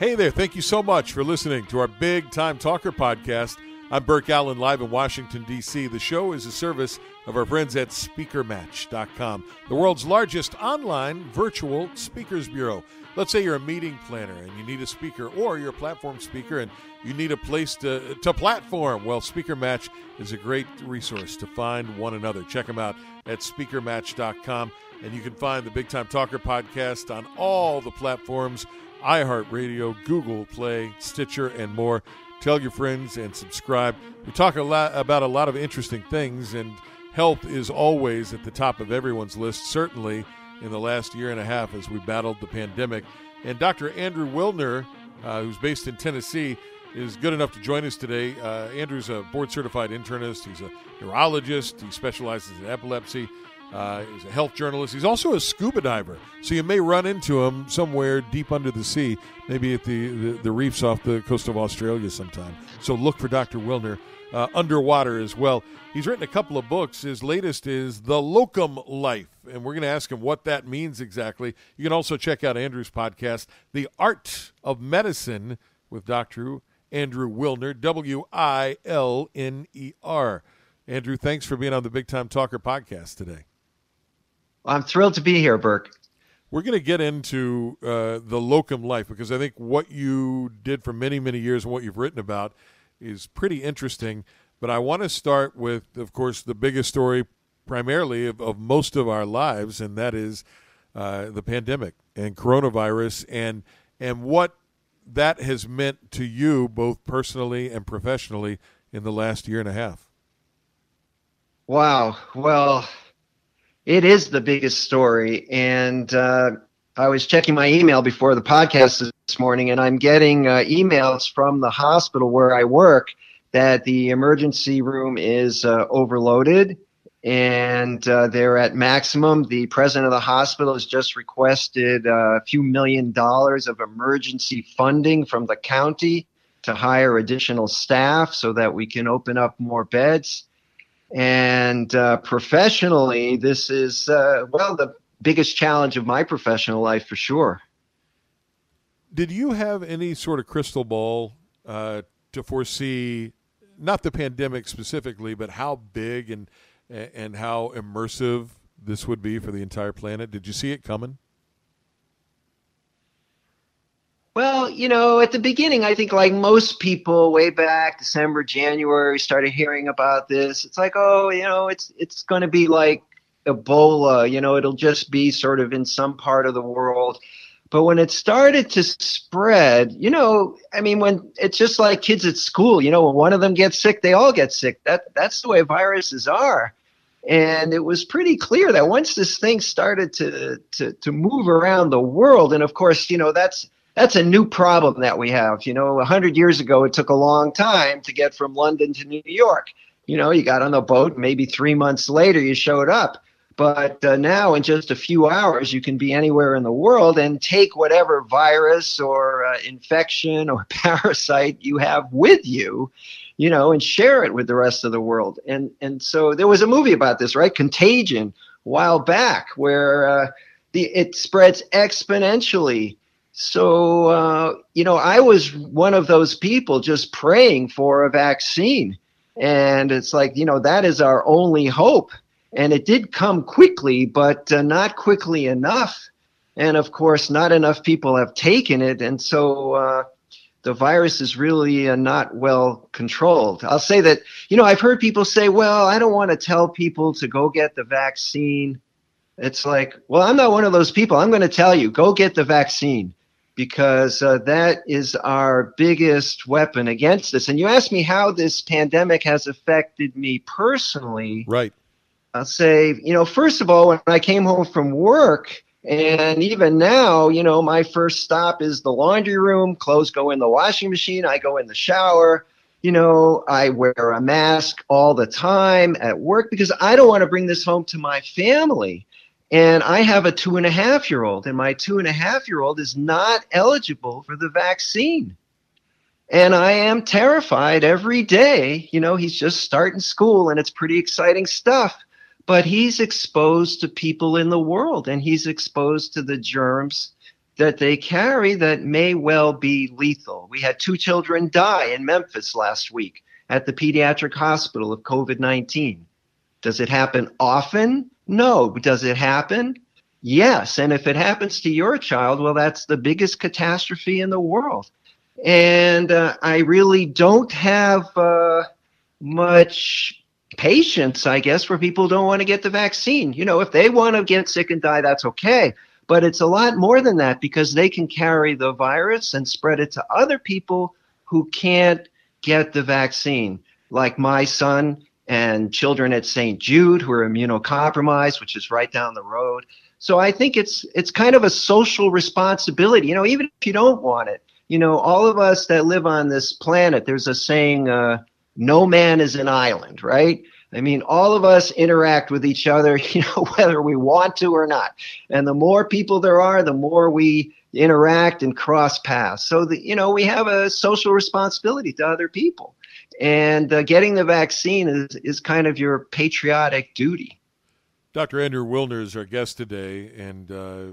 Hey there, thank you so much for listening to our Big Time Talker podcast. I'm Burke Allen, live in Washington, D.C. The show is a service of our friends at SpeakerMatch.com, the world's largest online virtual speakers bureau. Let's say you're a meeting planner and you need a speaker, or you're a platform speaker and you need a place to, to platform. Well, Speaker Match is a great resource to find one another. Check them out at SpeakerMatch.com, and you can find the Big Time Talker podcast on all the platforms iHeartRadio, Google Play, Stitcher, and more. Tell your friends and subscribe. We talk a lot about a lot of interesting things, and health is always at the top of everyone's list, certainly in the last year and a half as we battled the pandemic. And Dr. Andrew Wilner, uh, who's based in Tennessee, is good enough to join us today. Uh, Andrew's a board certified internist, he's a neurologist, he specializes in epilepsy. Uh, he's a health journalist. He's also a scuba diver, so you may run into him somewhere deep under the sea, maybe at the, the, the reefs off the coast of Australia sometime. So look for Dr. Wilner uh, underwater as well. He's written a couple of books. His latest is The Locum Life, and we're going to ask him what that means exactly. You can also check out Andrew's podcast, The Art of Medicine, with Dr. Andrew Wilner, W I L N E R. Andrew, thanks for being on the Big Time Talker podcast today. I'm thrilled to be here, Burke. We're going to get into uh, the locum life because I think what you did for many, many years and what you've written about is pretty interesting. But I want to start with, of course, the biggest story primarily of, of most of our lives, and that is uh, the pandemic and coronavirus and and what that has meant to you both personally and professionally in the last year and a half. Wow. Well, it is the biggest story. And uh, I was checking my email before the podcast this morning, and I'm getting uh, emails from the hospital where I work that the emergency room is uh, overloaded and uh, they're at maximum. The president of the hospital has just requested uh, a few million dollars of emergency funding from the county to hire additional staff so that we can open up more beds. And uh, professionally, this is, uh, well, the biggest challenge of my professional life for sure. Did you have any sort of crystal ball uh, to foresee, not the pandemic specifically, but how big and and how immersive this would be for the entire planet? Did you see it coming? Well, you know, at the beginning, I think like most people, way back December, January, started hearing about this. It's like, oh, you know, it's it's going to be like Ebola. You know, it'll just be sort of in some part of the world. But when it started to spread, you know, I mean, when it's just like kids at school, you know, when one of them gets sick, they all get sick. That that's the way viruses are. And it was pretty clear that once this thing started to to to move around the world, and of course, you know, that's that's a new problem that we have. You know, a hundred years ago, it took a long time to get from London to New York. You know, you got on the boat, maybe three months later, you showed up. But uh, now, in just a few hours, you can be anywhere in the world and take whatever virus or uh, infection or parasite you have with you, you know, and share it with the rest of the world. And and so there was a movie about this, right? Contagion, a while back, where uh, the it spreads exponentially so, uh, you know, I was one of those people just praying for a vaccine. And it's like, you know, that is our only hope. And it did come quickly, but uh, not quickly enough. And of course, not enough people have taken it. And so uh, the virus is really uh, not well controlled. I'll say that, you know, I've heard people say, well, I don't want to tell people to go get the vaccine. It's like, well, I'm not one of those people. I'm going to tell you, go get the vaccine because uh, that is our biggest weapon against us. And you asked me how this pandemic has affected me personally. Right. I'll say, you know, first of all, when I came home from work, and even now, you know, my first stop is the laundry room. Clothes go in the washing machine. I go in the shower. You know, I wear a mask all the time at work because I don't want to bring this home to my family. And I have a two and a half year old, and my two and a half year old is not eligible for the vaccine. And I am terrified every day. You know, he's just starting school and it's pretty exciting stuff, but he's exposed to people in the world and he's exposed to the germs that they carry that may well be lethal. We had two children die in Memphis last week at the pediatric hospital of COVID 19. Does it happen often? No. Does it happen? Yes. And if it happens to your child, well, that's the biggest catastrophe in the world. And uh, I really don't have uh, much patience, I guess, for people don't want to get the vaccine. You know, if they want to get sick and die, that's okay. But it's a lot more than that because they can carry the virus and spread it to other people who can't get the vaccine, like my son and children at St. Jude who are immunocompromised, which is right down the road. So I think it's it's kind of a social responsibility. You know, even if you don't want it, you know, all of us that live on this planet, there's a saying, uh, "No man is an island," right? I mean, all of us interact with each other, you know, whether we want to or not. And the more people there are, the more we interact and cross paths. So that you know, we have a social responsibility to other people, and uh, getting the vaccine is is kind of your patriotic duty. Dr. Andrew Wilner is our guest today, and uh,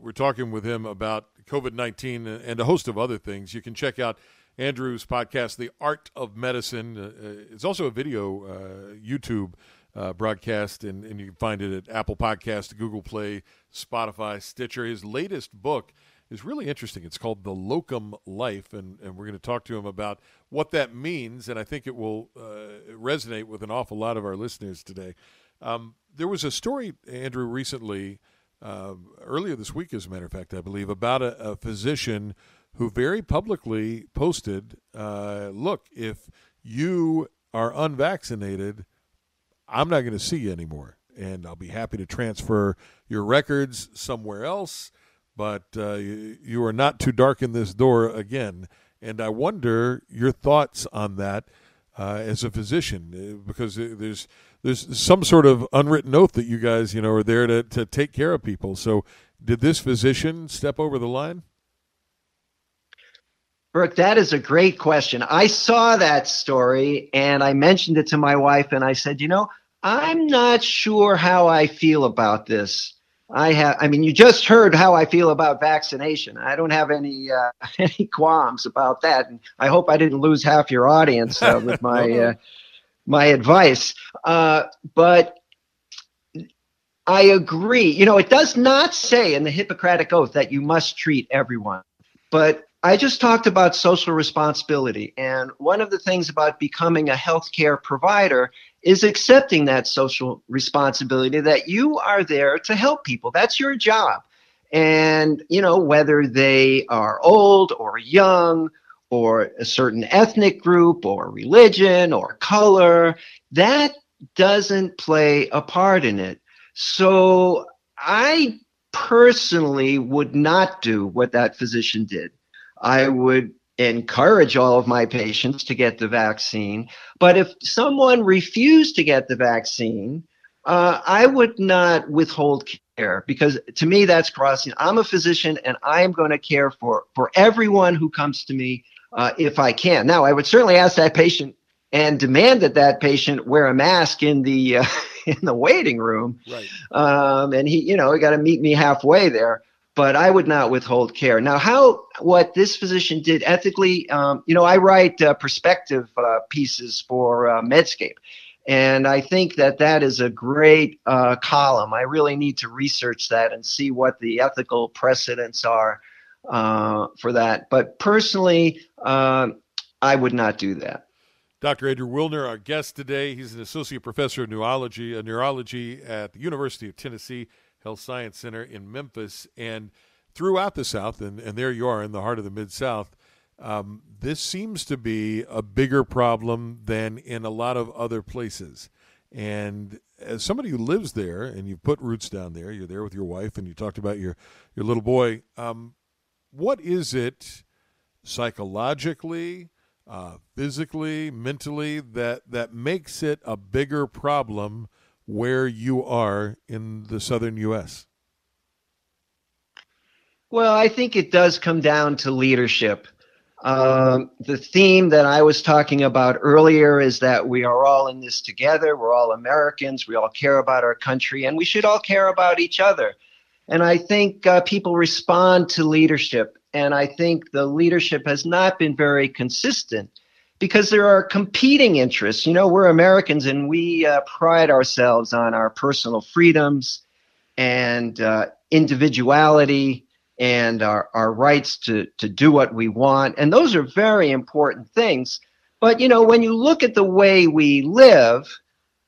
we're talking with him about COVID 19 and a host of other things. You can check out Andrew's podcast, The Art of Medicine. Uh, uh, it's also a video uh, YouTube uh, broadcast, and, and you can find it at Apple Podcast, Google Play, Spotify, Stitcher. His latest book is really interesting. It's called The Locum Life, and, and we're going to talk to him about what that means, and I think it will uh, resonate with an awful lot of our listeners today. Um, there was a story, Andrew, recently, uh, earlier this week, as a matter of fact, I believe, about a, a physician who very publicly posted, uh, "Look, if you are unvaccinated, I'm not going to see you anymore, and I'll be happy to transfer your records somewhere else, but uh, you, you are not to darken this door again." And I wonder your thoughts on that uh, as a physician, uh, because there's there's some sort of unwritten oath that you guys, you know, are there to, to take care of people. So, did this physician step over the line? Burke, that is a great question. I saw that story and I mentioned it to my wife, and I said, you know, I'm not sure how I feel about this. I have, I mean, you just heard how I feel about vaccination. I don't have any uh, any qualms about that, and I hope I didn't lose half your audience uh, with my uh, my advice. Uh, but I agree. You know, it does not say in the Hippocratic Oath that you must treat everyone. But I just talked about social responsibility. And one of the things about becoming a healthcare provider is accepting that social responsibility that you are there to help people. That's your job. And, you know, whether they are old or young or a certain ethnic group or religion or color. That doesn't play a part in it. So I personally would not do what that physician did. I would encourage all of my patients to get the vaccine. But if someone refused to get the vaccine, uh, I would not withhold care because to me that's crossing. I'm a physician and I am going to care for for everyone who comes to me uh, if I can. Now, I would certainly ask that patient and demand that that patient wear a mask in the uh, in the waiting room. Right. Um, and he, you know, he got to meet me halfway there. But I would not withhold care. Now, how what this physician did ethically, um, you know, I write uh, perspective uh, pieces for uh, Medscape, and I think that that is a great uh, column. I really need to research that and see what the ethical precedents are uh, for that. But personally, uh, I would not do that. Dr. Andrew Wilner, our guest today, he's an associate professor of neurology, uh, neurology at the University of Tennessee Health Science Center in Memphis, and throughout the South, and, and there you are in the heart of the Mid South. Um, this seems to be a bigger problem than in a lot of other places. And as somebody who lives there and you've put roots down there, you're there with your wife, and you talked about your your little boy. Um, what is it psychologically, uh, physically, mentally that that makes it a bigger problem where you are in the southern U.S.? Well, I think it does come down to leadership. Um, the theme that I was talking about earlier is that we are all in this together. We're all Americans. We all care about our country, and we should all care about each other. And I think uh, people respond to leadership. And I think the leadership has not been very consistent because there are competing interests. You know, we're Americans and we uh, pride ourselves on our personal freedoms and uh, individuality and our, our rights to, to do what we want. And those are very important things. But, you know, when you look at the way we live,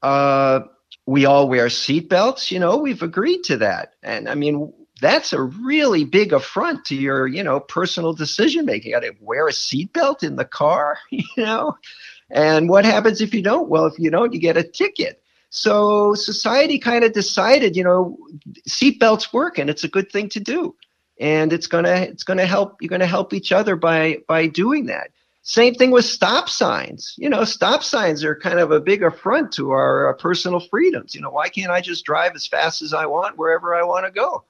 uh, we all wear seatbelts. You know, we've agreed to that. And I mean, that's a really big affront to your, you know, personal decision making. Got to wear a seatbelt in the car, you know? And what happens if you don't? Well, if you don't, you get a ticket. So society kind of decided, you know, seatbelts work and it's a good thing to do. And it's gonna it's gonna help you're gonna help each other by by doing that. Same thing with stop signs. You know, stop signs are kind of a big affront to our, our personal freedoms. You know, why can't I just drive as fast as I want wherever I want to go?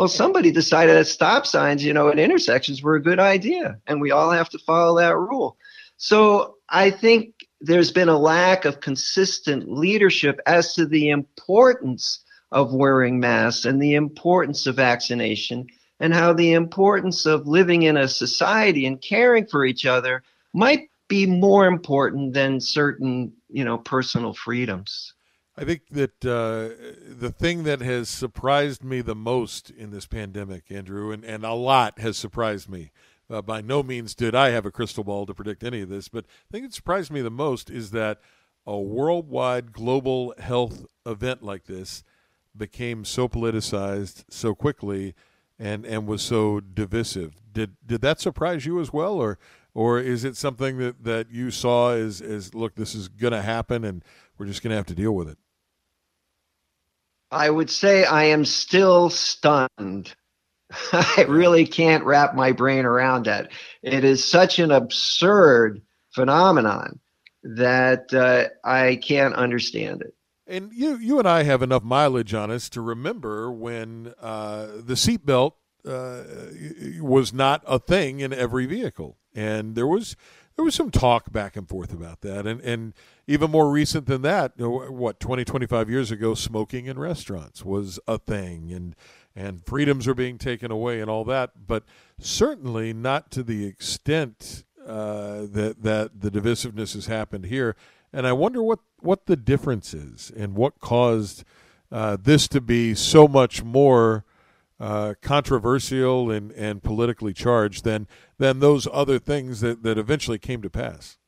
Well, somebody decided that stop signs, you know, at intersections were a good idea, and we all have to follow that rule. So I think there's been a lack of consistent leadership as to the importance of wearing masks and the importance of vaccination and how the importance of living in a society and caring for each other might be more important than certain, you know, personal freedoms. I think that uh, the thing that has surprised me the most in this pandemic, Andrew, and, and a lot has surprised me. Uh, by no means did I have a crystal ball to predict any of this, but I think it surprised me the most is that a worldwide global health event like this became so politicized so quickly and, and was so divisive. Did did that surprise you as well, or or is it something that, that you saw as, as look, this is going to happen and we're just going to have to deal with it? I would say I am still stunned. I really can't wrap my brain around that. It is such an absurd phenomenon that uh, I can't understand it. And you, you and I have enough mileage on us to remember when uh, the seatbelt uh, was not a thing in every vehicle and there was there was some talk back and forth about that and and even more recent than that what 20 25 years ago smoking in restaurants was a thing and and freedoms are being taken away and all that but certainly not to the extent uh, that that the divisiveness has happened here and I wonder what what the difference is and what caused uh, this to be so much more uh, controversial and, and politically charged than than those other things that, that eventually came to pass?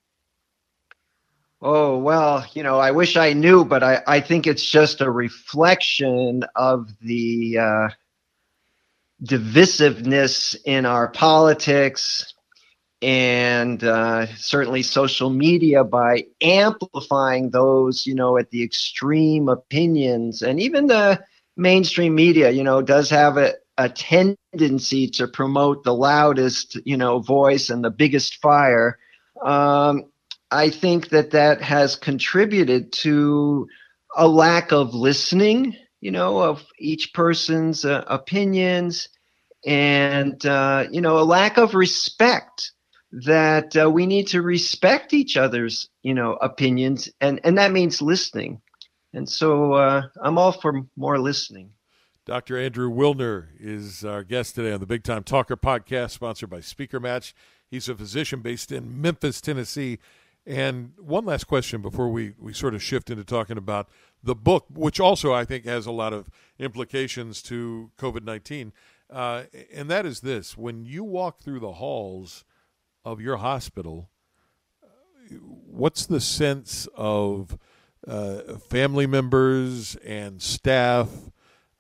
Oh, well, you know, I wish I knew, but I, I think it's just a reflection of the uh, divisiveness in our politics and uh, certainly social media by amplifying those, you know, at the extreme opinions and even the mainstream media, you know, does have a, a tendency to promote the loudest, you know, voice and the biggest fire. Um, I think that that has contributed to a lack of listening, you know, of each person's uh, opinions and, uh, you know, a lack of respect that uh, we need to respect each other's, you know, opinions. And, and that means listening. And so uh, I'm all for more listening. Dr. Andrew Wilner is our guest today on the Big Time Talker podcast, sponsored by Speaker Match. He's a physician based in Memphis, Tennessee. And one last question before we, we sort of shift into talking about the book, which also I think has a lot of implications to COVID 19. Uh, and that is this when you walk through the halls of your hospital, what's the sense of uh, family members and staff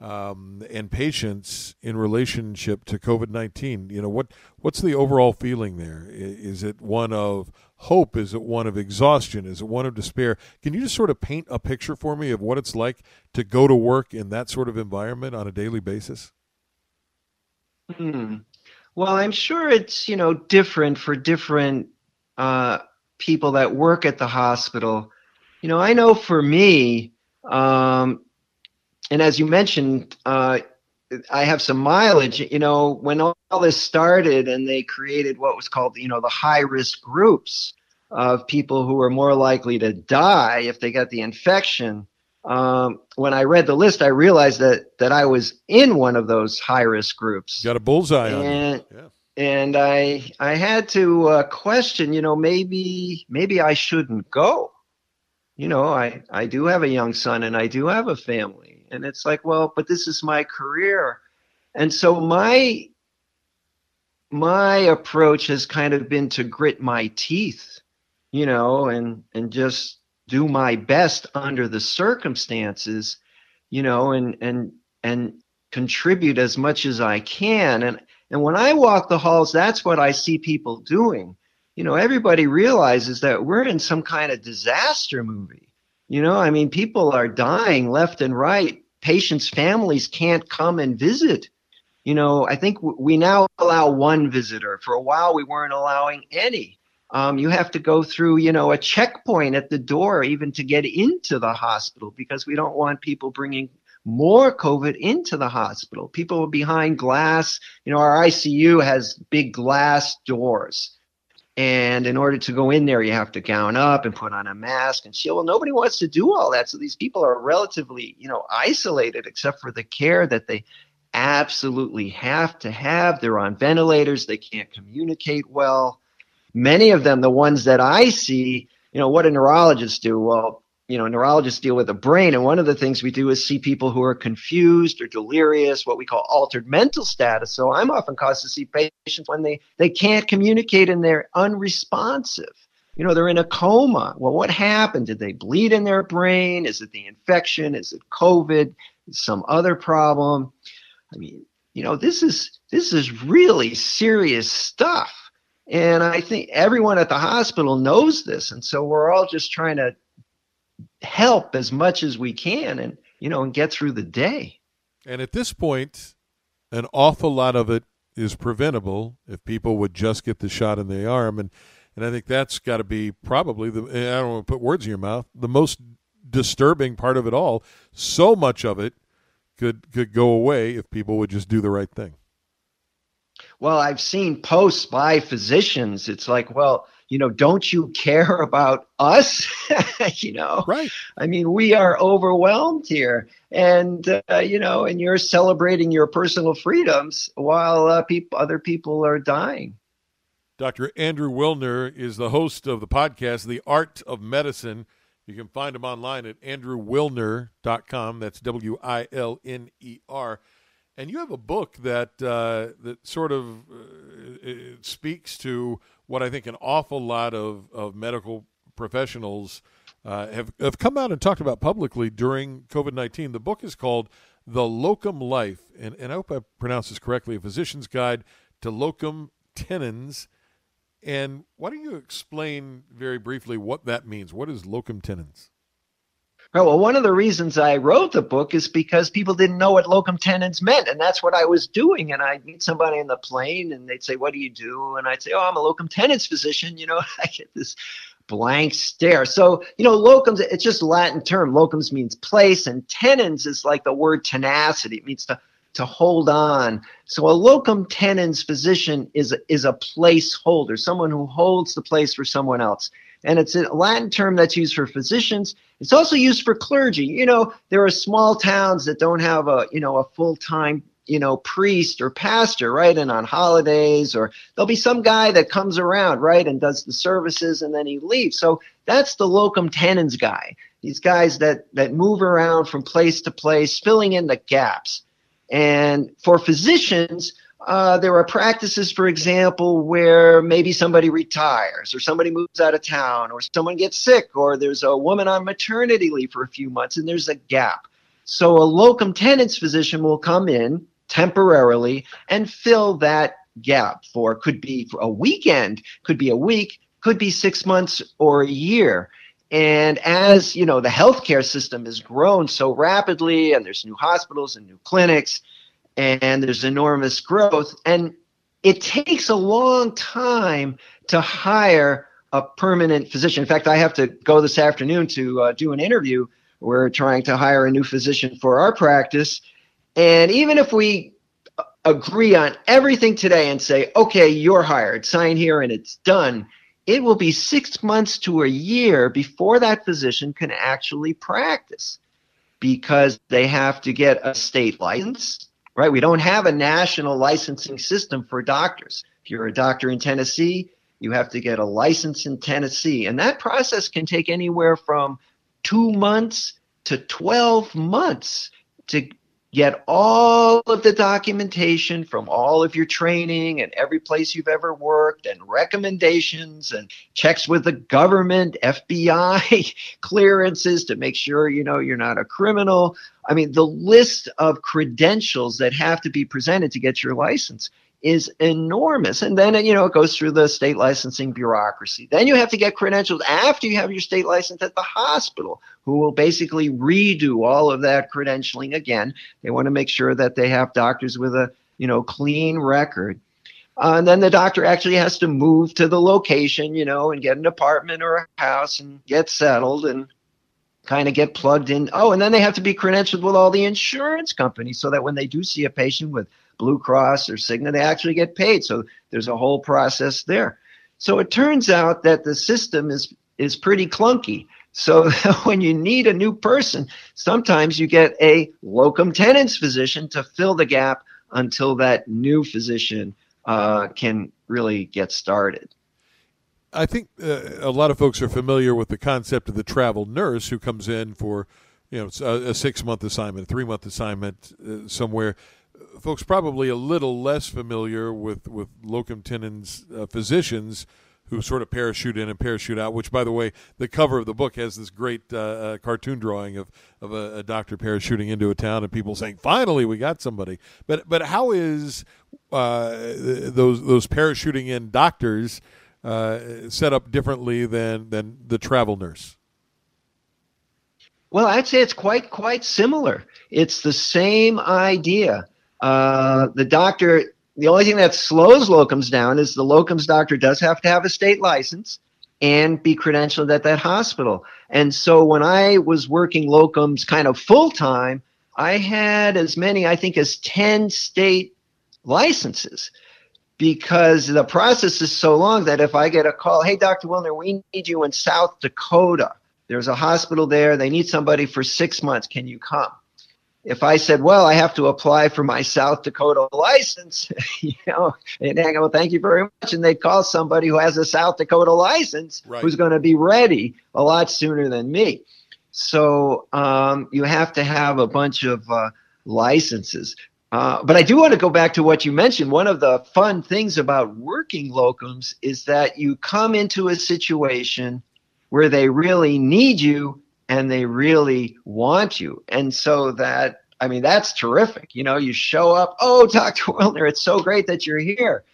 um, and patients in relationship to COVID nineteen. You know what what's the overall feeling there? Is it one of hope? Is it one of exhaustion? Is it one of despair? Can you just sort of paint a picture for me of what it's like to go to work in that sort of environment on a daily basis? Hmm. Well, I'm sure it's you know different for different uh, people that work at the hospital you know, I know for me, um, and as you mentioned, uh, I have some mileage. You know, when all this started and they created what was called, you know, the high risk groups of people who were more likely to die if they got the infection. um, when I read the list, I realized that that I was in one of those high risk groups. Got a bullseye and, on you. Yeah. And I I had to uh, question, you know, maybe maybe I shouldn't go. You know, I I do have a young son and I do have a family, and it's like, well, but this is my career, and so my my approach has kind of been to grit my teeth, you know, and and just do my best under the circumstances, you know, and and and contribute as much as I can. And and when I walk the halls, that's what I see people doing. You know, everybody realizes that we're in some kind of disaster movie. You know, I mean, people are dying left and right. Patients' families can't come and visit. You know, I think we now allow one visitor. For a while, we weren't allowing any. Um, you have to go through, you know, a checkpoint at the door even to get into the hospital because we don't want people bringing more COVID into the hospital. People behind glass, you know, our ICU has big glass doors. And in order to go in there, you have to gown up and put on a mask and shield. Well, nobody wants to do all that. So these people are relatively, you know, isolated except for the care that they absolutely have to have. They're on ventilators. They can't communicate well many of them, the ones that I see, you know, what do neurologists do? Well, you know, neurologists deal with the brain. And one of the things we do is see people who are confused or delirious, what we call altered mental status. So I'm often caused to see patients when they, they can't communicate and they're unresponsive. You know, they're in a coma. Well, what happened? Did they bleed in their brain? Is it the infection? Is it COVID? Is some other problem? I mean, you know, this is this is really serious stuff. And I think everyone at the hospital knows this. And so we're all just trying to help as much as we can and, you know, and get through the day. And at this point, an awful lot of it is preventable if people would just get the shot in the arm. And, and I think that's got to be probably the, eh, I don't want to put words in your mouth, the most disturbing part of it all. So much of it could, could go away if people would just do the right thing. Well, I've seen posts by physicians. It's like, well, you know, don't you care about us? you know, right? I mean, we are overwhelmed here, and uh, you know, and you're celebrating your personal freedoms while uh, people, other people are dying. Dr. Andrew Wilner is the host of the podcast, The Art of Medicine. You can find him online at andrewwilner.com. That's W I L N E R. And you have a book that uh, that sort of uh, speaks to what I think an awful lot of, of medical professionals uh, have have come out and talked about publicly during COVID nineteen. The book is called "The Locum Life," and, and I hope I pronounce this correctly: "A Physician's Guide to Locum Tenens." And why don't you explain very briefly what that means? What is locum tenens? Right, well, one of the reasons I wrote the book is because people didn't know what locum tenens meant, and that's what I was doing. And I'd meet somebody in the plane, and they'd say, "What do you do?" And I'd say, "Oh, I'm a locum tenens physician." You know, I get this blank stare. So, you know, locums, it's just Latin term. Locums means place, and tenens is like the word tenacity. It means to to hold on. So a locum tenens physician is is a placeholder, someone who holds the place for someone else and it's a Latin term that's used for physicians. It's also used for clergy. You know, there are small towns that don't have a, you know, a full-time, you know, priest or pastor, right? And on holidays or there'll be some guy that comes around, right, and does the services and then he leaves. So that's the locum tenens guy. These guys that that move around from place to place, filling in the gaps. And for physicians, uh, there are practices, for example, where maybe somebody retires or somebody moves out of town or someone gets sick or there's a woman on maternity leave for a few months and there's a gap. So a locum tenens physician will come in temporarily and fill that gap for could be for a weekend, could be a week, could be six months or a year. And as you know, the healthcare system has grown so rapidly, and there's new hospitals and new clinics, and there's enormous growth. And it takes a long time to hire a permanent physician. In fact, I have to go this afternoon to uh, do an interview. We're trying to hire a new physician for our practice. And even if we agree on everything today and say, okay, you're hired, sign here and it's done, it will be six months to a year before that physician can actually practice. because they have to get a state license, right? We don't have a national licensing system for doctors. If you're a doctor in Tennessee, you have to get a license in Tennessee. And that process can take anywhere from two months to 12 months to get all of the documentation from all of your training and every place you've ever worked and recommendations and checks with the government fbi clearances to make sure you know you're not a criminal i mean the list of credentials that have to be presented to get your license is enormous. And then, you know, it goes through the state licensing bureaucracy. Then you have to get credentials after you have your state license at the hospital, who will basically redo all of that credentialing again. They want to make sure that they have doctors with a, you know, clean record. Uh, and then the doctor actually has to move to the location, you know, and get an apartment or a house and get settled and kind of get plugged in. Oh, and then they have to be credentialed with all the insurance companies so that when they do see a patient with Blue Cross or Cigna, they actually get paid. So there's a whole process there. So it turns out that the system is is pretty clunky. So when you need a new person, sometimes you get a locum tenens physician to fill the gap until that new physician uh, can really get started. I think uh, a lot of folks are familiar with the concept of the travel nurse who comes in for, you know, a, a six month assignment, a three month assignment uh, somewhere folks probably a little less familiar with with locum tenens uh, physicians who sort of parachute in and parachute out. Which, by the way, the cover of the book has this great uh, uh, cartoon drawing of of a, a, doctor parachuting into a town and people saying, "Finally, we got somebody." But but how is uh, those those parachuting in doctors uh, set up differently than than the travel nurse? Well, I'd say it's quite quite similar. It's the same idea. Uh, the doctor, the only thing that slows locums down is the locums doctor does have to have a state license and be credentialed at that hospital. And so when I was working locums kind of full time, I had as many, I think, as 10 state licenses because the process is so long that if I get a call, hey, Dr. Wilner, we need you in South Dakota. There's a hospital there. They need somebody for six months. Can you come? If I said, well, I have to apply for my South Dakota license, you know, and I go, thank you very much. And they'd call somebody who has a South Dakota license right. who's going to be ready a lot sooner than me. So um, you have to have a bunch of uh, licenses. Uh, but I do want to go back to what you mentioned. One of the fun things about working locums is that you come into a situation where they really need you and they really want you. And so that, I mean, that's terrific. You know, you show up, oh, Dr. Wilner, it's so great that you're here.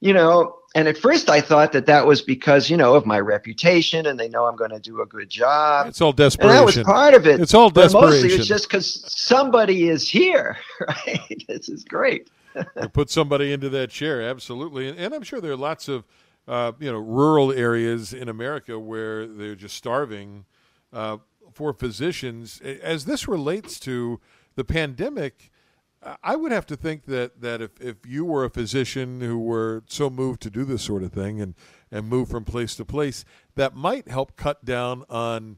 You know, and at first I thought that that was because, you know, of my reputation and they know I'm going to do a good job. It's all desperation. And that was part of it. It's all desperation. But mostly it's just because somebody is here, right? this is great. put somebody into that chair, absolutely. And, and I'm sure there are lots of, uh, you know, rural areas in America where they're just starving. Uh, for physicians as this relates to the pandemic. I would have to think that, that if, if you were a physician who were so moved to do this sort of thing and, and move from place to place, that might help cut down on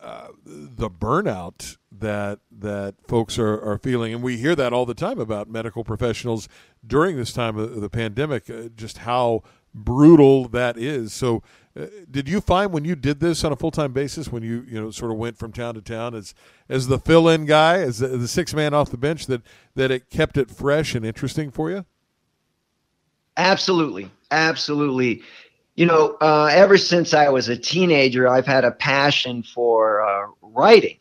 uh, the burnout that that folks are, are feeling. And we hear that all the time about medical professionals during this time of the pandemic, uh, just how brutal that is. So uh, did you find when you did this on a full time basis, when you you know sort of went from town to town as as the fill in guy, as the, the six man off the bench, that that it kept it fresh and interesting for you? Absolutely, absolutely. You know, uh, ever since I was a teenager, I've had a passion for uh, writing.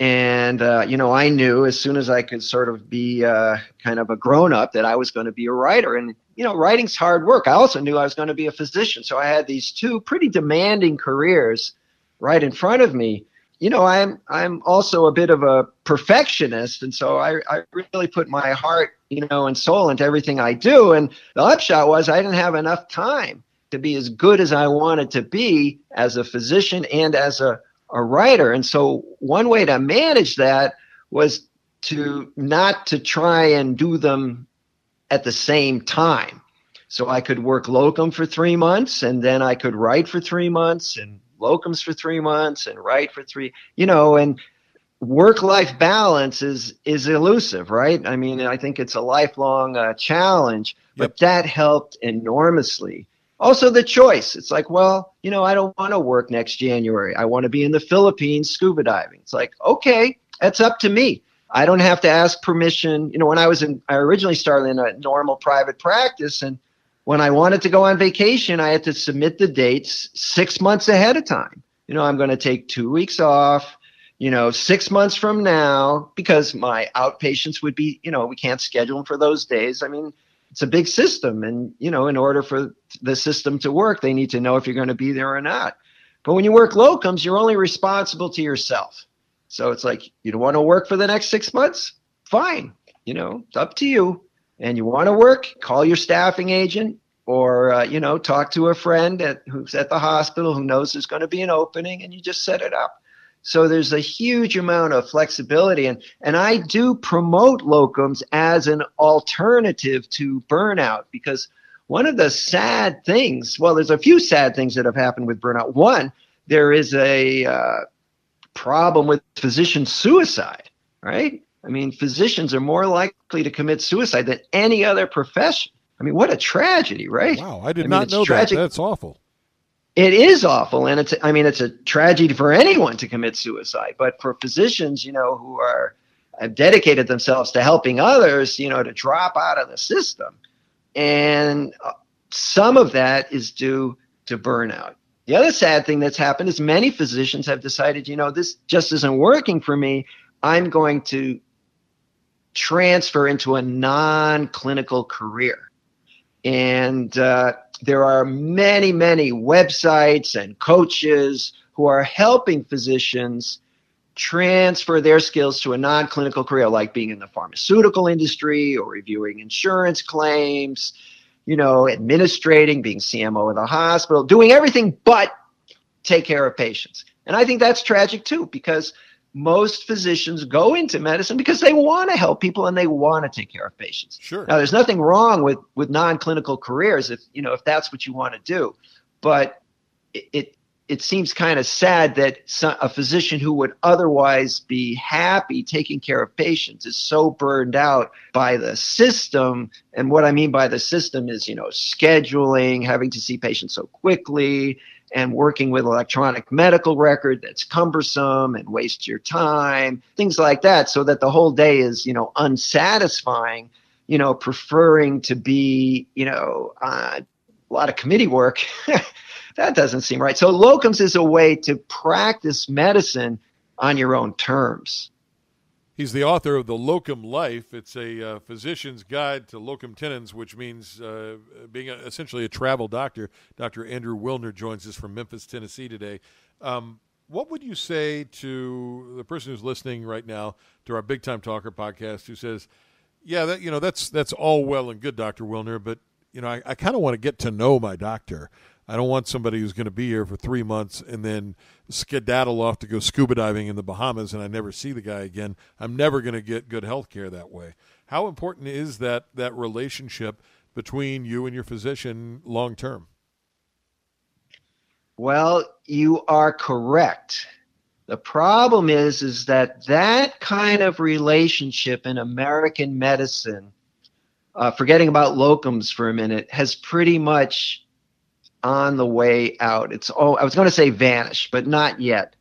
And, uh, you know, I knew as soon as I could sort of be uh, kind of a grown up that I was going to be a writer. And, you know, writing's hard work. I also knew I was going to be a physician. So I had these two pretty demanding careers right in front of me. You know, I'm I'm also a bit of a perfectionist, and so I, I really put my heart, you know, and soul into everything I do. And the upshot was I didn't have enough time to be as good as I wanted to be as a physician and as a a writer. And so one way to manage that was to not to try and do them at the same time. So I could work locum for three months and then I could write for three months and locums for three months and write for three, you know, and work life balance is is elusive, right? I mean, I think it's a lifelong uh, challenge, but yep. that helped enormously. Also, the choice. It's like, well, you know, I don't want to work next January. I want to be in the Philippines scuba diving. It's like, okay, that's up to me. I don't have to ask permission. You know, when I was in, I originally started in a normal private practice, and when I wanted to go on vacation, I had to submit the dates six months ahead of time. You know, I'm going to take two weeks off you know, six months from now, because my outpatients would be, you know, we can't schedule them for those days. I mean, it's a big system. And, you know, in order for the system to work, they need to know if you're going to be there or not. But when you work locums, you're only responsible to yourself. So it's like, you don't want to work for the next six months? Fine. You know, it's up to you. And you want to work, call your staffing agent or, uh, you know, talk to a friend at, who's at the hospital who knows there's going to be an opening and you just set it up. So there's a huge amount of flexibility. And, and I do promote locums as an alternative to burnout because one of the sad things, well, there's a few sad things that have happened with burnout. One, there is a uh, problem with physician suicide, right? I mean, physicians are more likely to commit suicide than any other profession. I mean, what a tragedy, right? Wow, I did I not know tragic. that. That's awful it is awful and it's i mean it's a tragedy for anyone to commit suicide but for physicians you know who are have dedicated themselves to helping others you know to drop out of the system and uh, some of that is due to burnout the other sad thing that's happened is many physicians have decided you know this just isn't working for me. I'm going to transfer into a non-clinical career. And uh, there are many, many websites and coaches who are helping physicians transfer their skills to a non clinical career, like being in the pharmaceutical industry or reviewing insurance claims, you know, administrating, being CMO of the hospital, doing everything but take care of patients. And I think that's tragic too, because most physicians go into medicine because they want to help people and they want to take care of patients. Sure. Now, there's nothing wrong with with non-clinical careers if you know if that's what you want to do, but it it, it seems kind of sad that a physician who would otherwise be happy taking care of patients is so burned out by the system. And what I mean by the system is, you know, scheduling, having to see patients so quickly, and working with electronic medical record that's cumbersome and wastes your time, things like that, so that the whole day is, you know, unsatisfying, you know, preferring to be, you know, uh, a lot of committee work. that doesn't seem right. So locums is a way to practice medicine on your own terms. He's the author of The Locum Life. It's a uh, physician's guide to locum tenens, which means uh, being a, essentially a travel doctor. Dr. Andrew Wilner joins us from Memphis, Tennessee today. Um, what would you say to the person who's listening right now to our Big Time Talker podcast who says, "Yeah, that you know that's that's all well and good, Doctor Wilner, but you know I, I kind of want to get to know my doctor. I don't want somebody who's going to be here for three months and then skedaddle off to go scuba diving in the Bahamas and I never see the guy again. I'm never going to get good health care that way. How important is that that relationship between you and your physician long term? Well, you are correct. The problem is is that that kind of relationship in American medicine, uh, forgetting about locums for a minute, has pretty much on the way out. It's oh, I was going to say vanish, but not yet,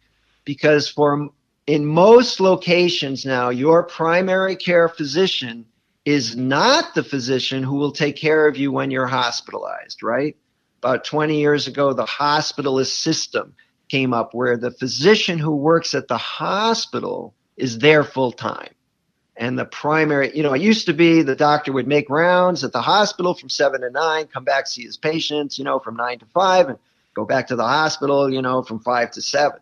because for in most locations now, your primary care physician is not the physician who will take care of you when you're hospitalized. Right? About 20 years ago, the hospitalist system came up where the physician who works at the hospital is there full time and the primary, you know, it used to be the doctor would make rounds at the hospital from seven to nine, come back, see his patients, you know, from nine to five, and go back to the hospital, you know, from five to seven.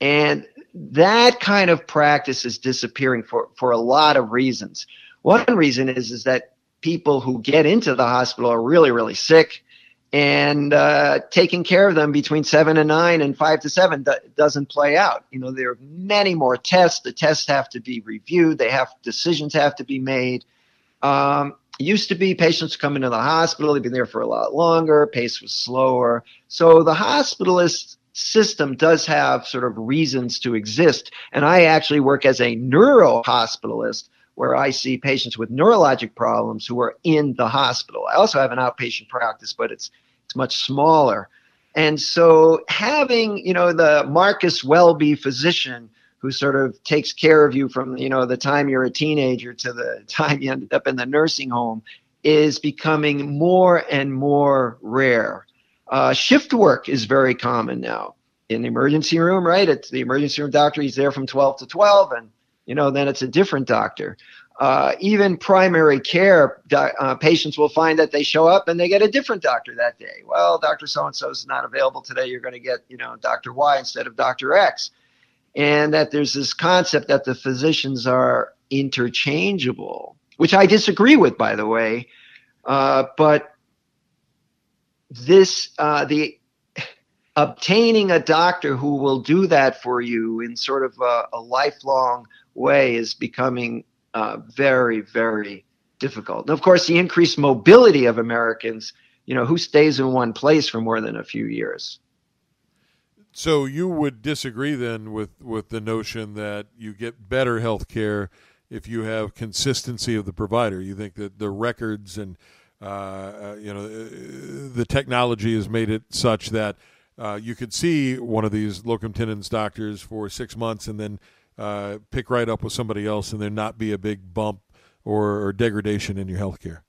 And that kind of practice is disappearing for, for a lot of reasons. One reason is, is that people who get into the hospital are really, really sick and uh, taking care of them between seven and nine and five to seven do- doesn't play out. You know, there are many more tests. The tests have to be reviewed. They have decisions have to be made. Um, used to be patients come into the hospital, they'd be there for a lot longer. Pace was slower. So the hospitalist system does have sort of reasons to exist. And I actually work as a neuro hospitalist where I see patients with neurologic problems who are in the hospital. I also have an outpatient practice, but it's much smaller. And so having, you know, the Marcus Welby physician who sort of takes care of you from, you know, the time you're a teenager to the time you ended up in the nursing home is becoming more and more rare. Uh, shift work is very common now in the emergency room, right? It's the emergency room doctor. He's there from 12 to 12, and you know then it's a different doctor. Uh, even primary care uh, patients will find that they show up and they get a different doctor that day. Well, Doctor So and so is not available today. You're going to get you know Doctor Y instead of Doctor X, and that there's this concept that the physicians are interchangeable, which I disagree with, by the way. Uh, but this uh, the obtaining a doctor who will do that for you in sort of a, a lifelong way is becoming uh, very very difficult. And of course, the increased mobility of Americans. You know, who stays in one place for more than a few years? So you would disagree then with with the notion that you get better health care if you have consistency of the provider. You think that the records and uh, uh, you know, uh, the technology has made it such that uh, you could see one of these locum tenens doctors for six months and then uh, pick right up with somebody else and there not be a big bump or, or degradation in your health care.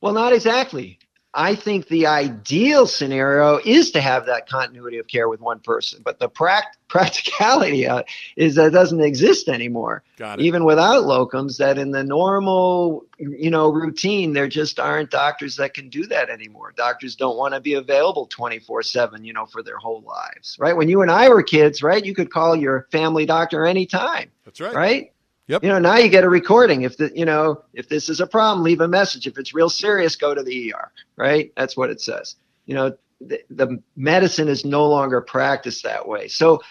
Well, not exactly. I think the ideal scenario is to have that continuity of care with one person, but the pract- practicality uh, is that it doesn't exist anymore. Even without locums, that in the normal, you know, routine, there just aren't doctors that can do that anymore. Doctors don't want to be available 24/7, you know, for their whole lives, right? When you and I were kids, right, you could call your family doctor anytime. That's right. Right? Yep. You know, now you get a recording. If the, you know, if this is a problem, leave a message. If it's real serious, go to the ER. Right? That's what it says. You know, the, the medicine is no longer practiced that way. So,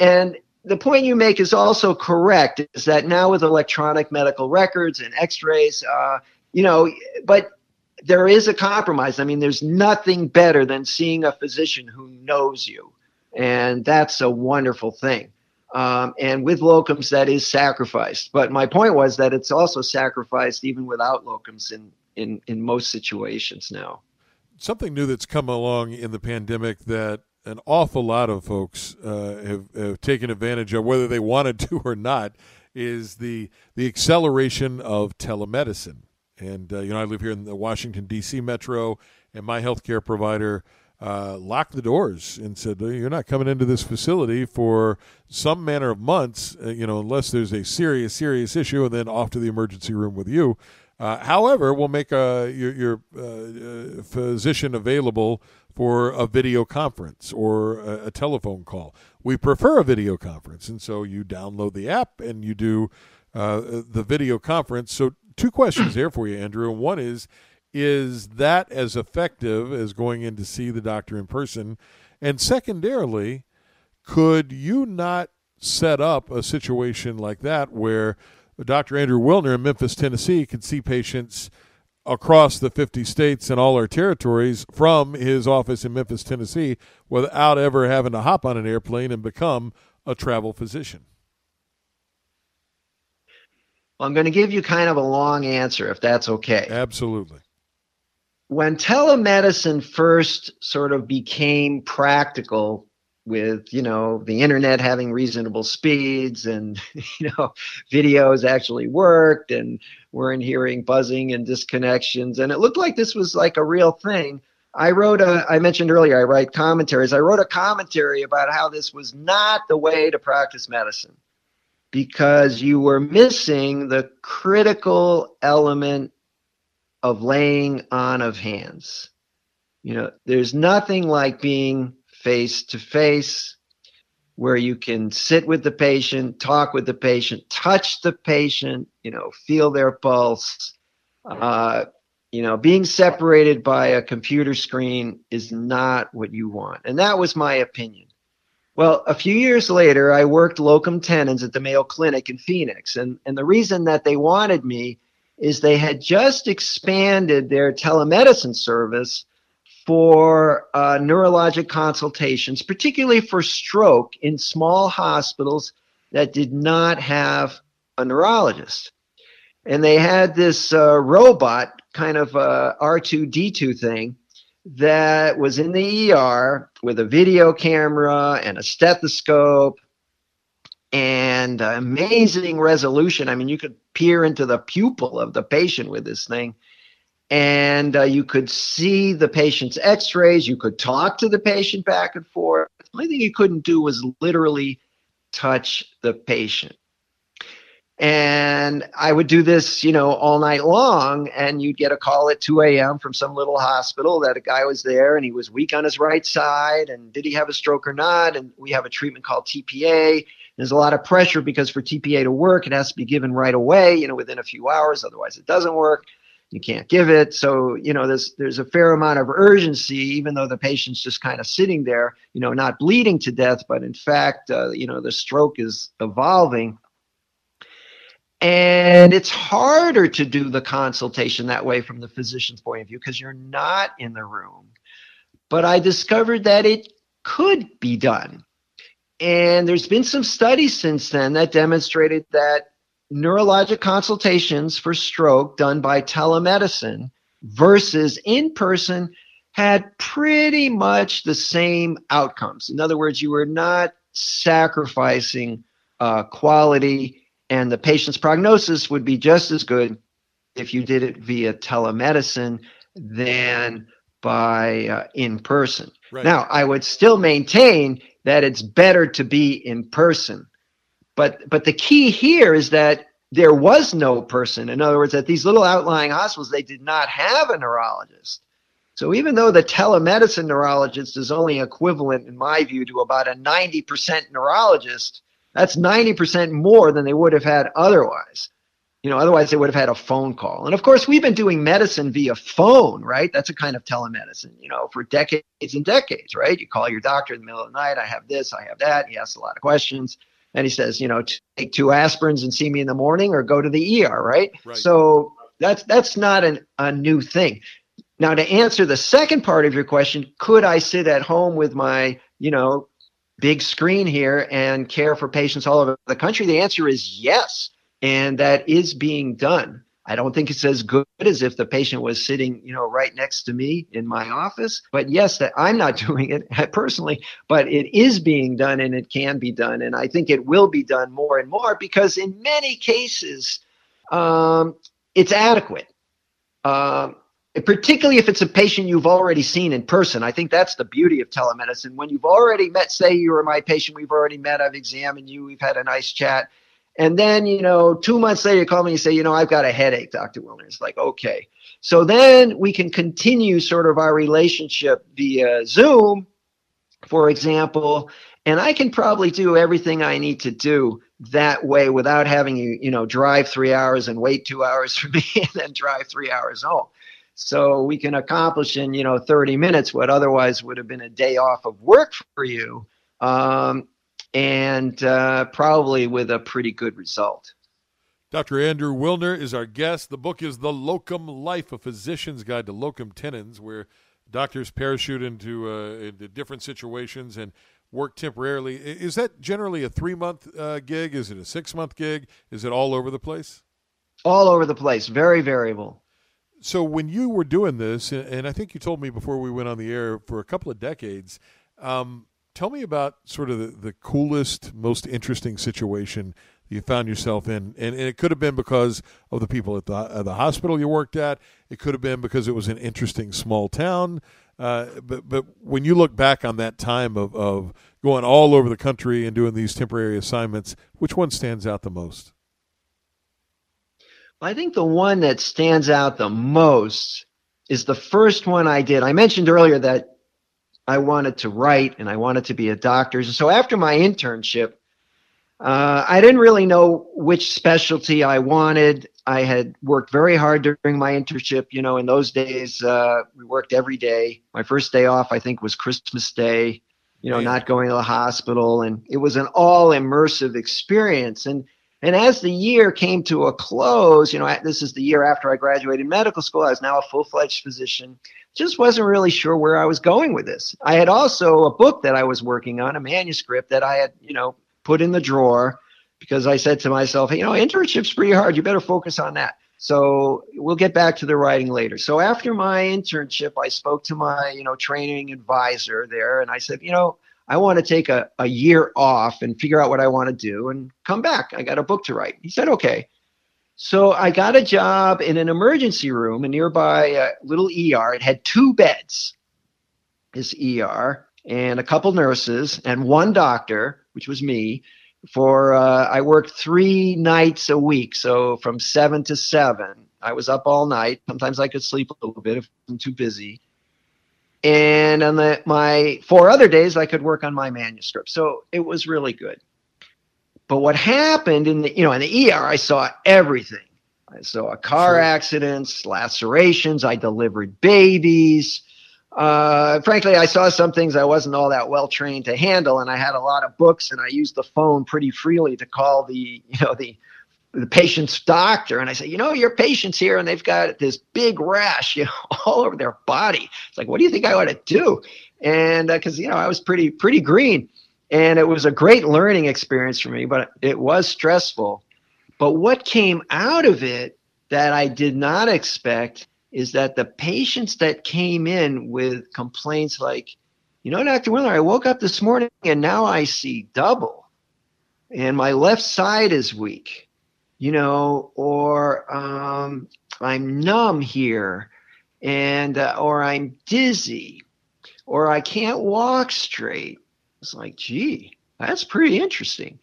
and the point you make is also correct. Is that now with electronic medical records and X-rays, uh, you know, but there is a compromise. I mean, there's nothing better than seeing a physician who knows you, and that's a wonderful thing. Um, and with locums, that is sacrificed. But my point was that it's also sacrificed even without locums in, in, in most situations now. Something new that's come along in the pandemic that an awful lot of folks uh, have, have, taken advantage of, whether they wanted to or not, is the the acceleration of telemedicine. And uh, you know, I live here in the Washington D.C. metro, and my healthcare provider uh, locked the doors and said, "You're not coming into this facility for some manner of months, uh, you know, unless there's a serious, serious issue, and then off to the emergency room with you." Uh, however, we'll make a, your, your uh, uh, physician available for a video conference or a, a, telephone call. We prefer a video conference, and so you download the app and you do uh, the video conference. So, two questions here for you, Andrew. One is is that as effective as going in to see the doctor in person? And secondarily, could you not set up a situation like that where Dr. Andrew Wilner in Memphis, Tennessee could see patients across the 50 states and all our territories from his office in Memphis, Tennessee, without ever having to hop on an airplane and become a travel physician? Well, I'm going to give you kind of a long answer if that's okay. Absolutely when telemedicine first sort of became practical with you know the internet having reasonable speeds and you know videos actually worked and weren't hearing buzzing and disconnections and it looked like this was like a real thing i wrote a i mentioned earlier i write commentaries i wrote a commentary about how this was not the way to practice medicine because you were missing the critical element of laying on of hands. You know, there's nothing like being face to face where you can sit with the patient, talk with the patient, touch the patient, you know, feel their pulse. Uh, you know, being separated by a computer screen is not what you want. And that was my opinion. Well, a few years later, I worked locum tenens at the Mayo Clinic in Phoenix. And, and the reason that they wanted me is they had just expanded their telemedicine service for uh, neurologic consultations, particularly for stroke in small hospitals that did not have a neurologist. And they had this uh, robot, kind of a R2D2 thing, that was in the ER with a video camera and a stethoscope and amazing resolution. I mean, you could peer into the pupil of the patient with this thing and uh, you could see the patient's x-rays you could talk to the patient back and forth. The only thing you couldn't do was literally touch the patient. And i would do this you know all night long and you'd get a call at 2 a.m from some little hospital that a guy was there and he was weak on his right side and did he have a stroke or not? And we have a treatment called tpa there's a lot of pressure because for tpa to work it has to be given right away you know within a few hours otherwise it doesn't work you can't give it. So, you know, there's there's a fair amount of urgency, even though the patient's just kind of sitting there, you know, not bleeding to death, but in fact, uh, you know, the stroke is evolving. And it's harder to do the consultation that way from the physician's point of view because you're not in the room. But I discovered that it could be done. And there's been some studies since then that demonstrated that neurologic consultations for stroke done by telemedicine versus in person had pretty much the same outcomes. In other words, you were not sacrificing uh, quality, and the patient's prognosis would be just as good if you did it via telemedicine than by uh, in person. Right. Now, I would still maintain that it's better to be in person but but the key here is that there was no person. In other words, at these little outlying hospitals, they did not have a neurologist. So even though the telemedicine neurologist is only equivalent, in my view, to about a 90% neurologist, that's 90% more than they would have had otherwise. You know, otherwise they would have had a phone call. And of course, we've been doing medicine via phone, right? That's a kind of telemedicine, you know, for decades and decades, right? You call your doctor in the middle of the night, I have this, I have that. He asks a lot of questions and he says, you know, take two aspirins and see me in the morning or go to the ER, right? right. So that's that's not an, a new thing. Now, to answer the second part of your question, could I sit at home with my, you know, big screen here and care for patients all over the country? The answer is yes, and that is being done. I don't think it's as good as if the patient was sitting, you know, right next to me in my office. But yes, that I'm not doing it personally, but it is being done and it can be done. And I think it will be done more and more because in many cases, um, it's adequate. Um, particularly if it's a patient you've already seen in person. I think that's the beauty of telemedicine. When you've already met, say you were my patient, we've already met, I've examined you, we've had a nice chat and then, you know, two months later, you call me and you say, you know, I've got a headache, Dr. Wilner. It's like, okay. So then we can continue sort of our relationship via Zoom, for example, and I can probably do everything I need to do that way without having you, you know, drive three hours and wait two hours for me and then drive three hours home. So we can accomplish in, you know, 30 minutes what otherwise would have been a day off of work for you. Um, and uh, probably with a pretty good result. Dr. Andrew Wilner is our guest. The book is The Locum Life, a physician's guide to locum tenens, where doctors parachute into, uh, into different situations and work temporarily. Is that generally a three month uh, gig? Is it a six month gig? Is it all over the place? All over the place, very variable. So, when you were doing this, and I think you told me before we went on the air for a couple of decades, um, tell me about sort of the, the coolest, most interesting situation you found yourself in, and, and it could have been because of the people at the uh, the hospital you worked at. It could have been because it was an interesting small town. Uh, but but when you look back on that time of, of going all over the country and doing these temporary assignments, which one stands out the most? I think the one that stands out the most is the first one I did. I mentioned earlier that I wanted to write and I wanted to be a doctor. So after my internship, uh, I didn't really know which specialty I wanted. I had worked very hard during my internship. You know, in those days, uh, we worked every day. My first day off, I think, was Christmas Day. You know, not going to the hospital, and it was an all immersive experience. And And as the year came to a close, you know, this is the year after I graduated medical school. I was now a full fledged physician. Just wasn't really sure where I was going with this. I had also a book that I was working on, a manuscript that I had, you know, put in the drawer because I said to myself, hey, you know, internship's pretty hard. You better focus on that. So we'll get back to the writing later. So after my internship, I spoke to my, you know, training advisor there and I said, you know, I want to take a, a year off and figure out what I want to do and come back. I got a book to write. He said, okay. So I got a job in an emergency room, a nearby uh, little ER. It had two beds, this ER, and a couple nurses and one doctor, which was me. For uh, I worked three nights a week, so from seven to seven. I was up all night. Sometimes I could sleep a little bit if I'm too busy and on the my four other days i could work on my manuscript so it was really good but what happened in the you know in the er i saw everything. I saw car accidents lacerations i delivered babies. Uh, frankly i saw some things i wasn't all that well trained to handle and i had a lot of books and i used the phone pretty freely to call the you know the the patient's doctor. And I say, you know, your patient's here and they've got this big rash, you know, all over their body. It's like, what do you think I ought to do? And because uh, you know, I was pretty pretty green, and it was a great learning experience for me, but it was stressful. But what came out of it that I did not expect is that the patients that came in with complaints like, you know, Dr. Wilner, I woke up this morning and now I see double, and my left side is weak you know, or um, I'm numb here, and uh, or I'm dizzy, or I can't walk straight. It's like, gee, that's pretty interesting.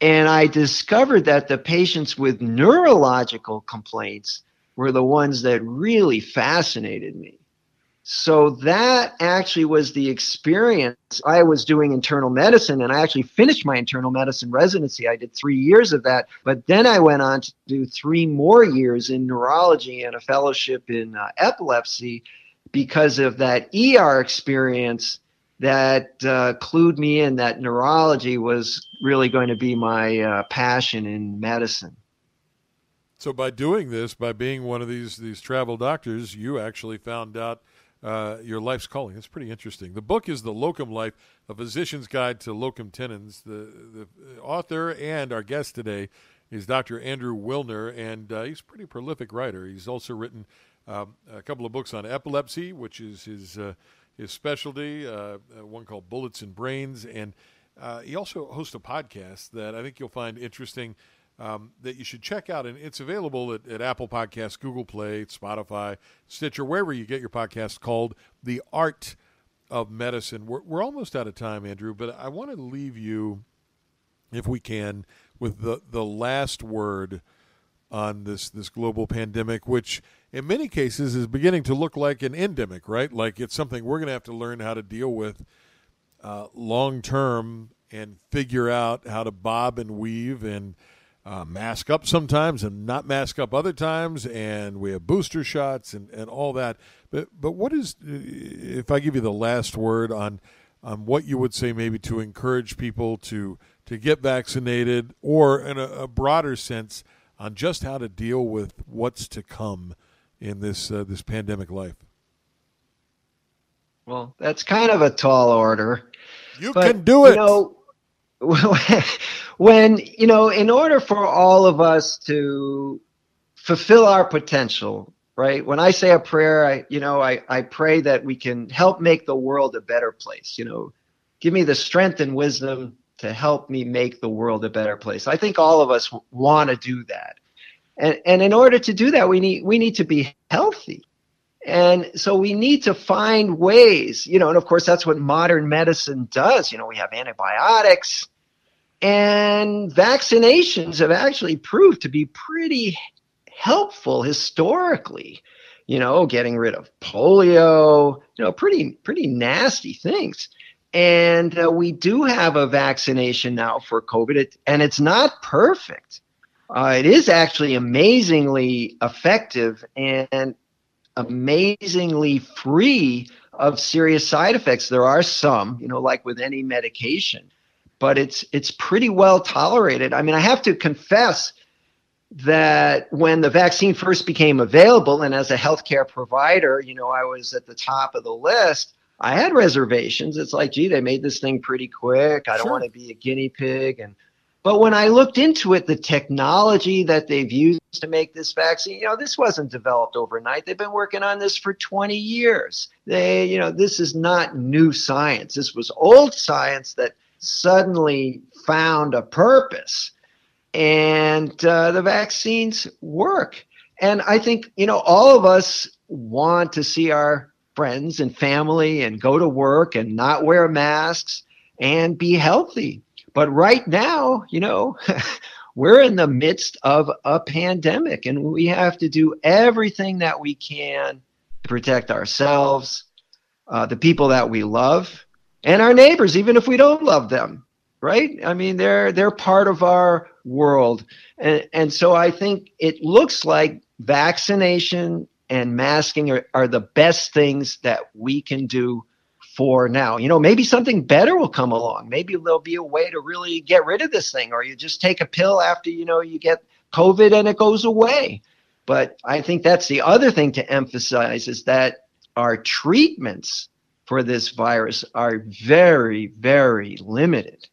And I discovered that the patients with neurological complaints were the ones that really fascinated me. So that actually was the experience. I was doing internal medicine and I actually finished my internal medicine residency. I did three years of that, but then I went on to do three more years in neurology and a fellowship in uh, epilepsy because of that ER experience that uh, clued me in that neurology was really going to be my uh, passion in medicine. So by doing this, by being one of these these travel doctors, you actually found out uh, your life's calling. That's pretty interesting. The book is The Locum Life, A Physician's Guide to Locum Tenens. The, the author and our guest today is Dr. Andrew Wilner, and uh, he's a pretty prolific writer. He's also written um, a couple of books on epilepsy, which is his, uh, his specialty, uh, uh, one called Bullets and Brains, and he also hosts a podcast that I think you'll find interesting – um, that you should check out. And it's available at, at, Apple Podcasts, Google Play, Spotify, Stitcher, wherever you get your podcasts called The Art of Medicine. We're, we're almost out of time, Andrew, but I want to leave you, if we can, with the, the last word on this, this global pandemic, which in many cases is beginning to look like an endemic, right? Like it's something we're going to have to learn how to deal with uh, long term and figure out how to bob and weave and – uh, mask up sometimes and not mask up other times, and we have booster shots and, and all that. But but what is if I give you the last word on on what you would say maybe to encourage people to to get vaccinated, or in a, a broader sense on just how to deal with what's to come in this uh, this pandemic life? Well, that's kind of a tall order. You but, can do it. You know, when you know in order for all of us to fulfill our potential right when i say a prayer i you know i, I pray that we can help make the world a better place you know give me the strength and wisdom to help me make the world a better place i think all of us want to do that and and in order to do that we need we need to be healthy and so we need to find ways, you know, and of course that's what modern medicine does. You know, we have antibiotics and vaccinations have actually proved to be pretty helpful historically. You know, getting rid of polio, you know, pretty pretty nasty things. And uh, we do have a vaccination now for COVID, it, and it's not perfect. Uh, it is actually amazingly effective, and amazingly free of serious side effects. There are some, you know, like with any medication. but it's it's pretty well tolerated. I mean, I have to confess that when the vaccine first became available, and as a healthcare provider, you know, I was at the top of the list. I had reservations. It's like, gee, they made this thing pretty quick. I don't sure. want to be a guinea pig. And but when I looked into it, the technology that they've used to make this vaccine, you know, this wasn't developed overnight. They've been working on this for 20 years. They, you know, this is not new science. This was old science that suddenly found a purpose. And uh, the vaccines work. And I think, you know, all of us want to see our friends and family and go to work and not wear masks and be healthy. But right now, you know, we're in the midst of a pandemic and we have to do everything that we can to protect ourselves, uh, the people that we love, and our neighbors, even if we don't love them. Right? I mean, they're they're part of our world, and and so I think it looks like vaccination and masking are, are the best things that we can do for now. You know, maybe something better will come along. Maybe there'll be a way to really get rid of this thing, or you just take a pill after you know you get COVID and it goes away. But I think that's the other thing to emphasize is that our treatments for this virus are very, very limited.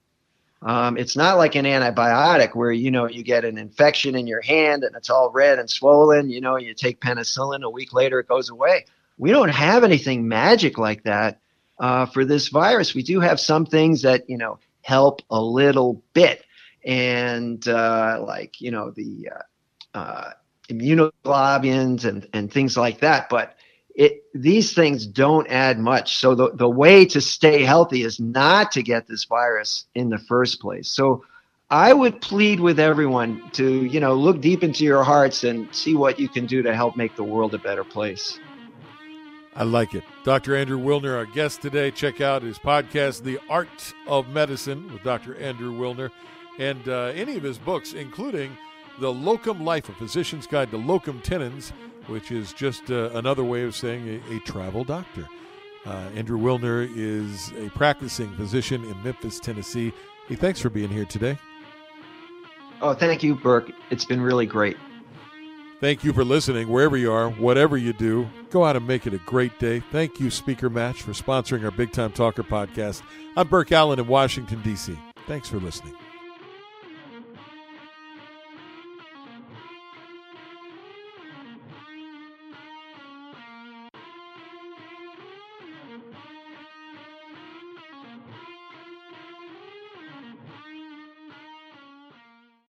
Um, it's not like an antibiotic where you know you get an infection in your hand and it's all red and swollen. You know, you take penicillin, a week later it goes away. We don't have anything magic like that uh, for this virus. We do have some things that you know help a little bit, and uh, like you know the uh, uh, immunoglobulins and and things like that. But it, these things don't add much. So the, the way to stay healthy is not to get this virus in the first place. So I would plead with everyone to, you know, look deep into your hearts and see what you can do to help make the world a better place. I like it. Dr. Andrew Wilner, our guest today. Check out his podcast, The Art of Medicine, with Dr. Andrew Wilner, and uh, any of his books, including The Locum Life, a physician's guide to locum tenens, which is just uh, another way of saying a, a travel doctor. Uh, Andrew Wilner is a practicing physician in Memphis, Tennessee. Hey, thanks for being here today. Oh, thank you, Burke. It's been really great. Thank you for listening wherever you are, whatever you do. Go out and make it a great day. Thank you, Speaker Match, for sponsoring our Big Time Talker podcast. I'm Burke Allen in Washington, D.C. Thanks for listening.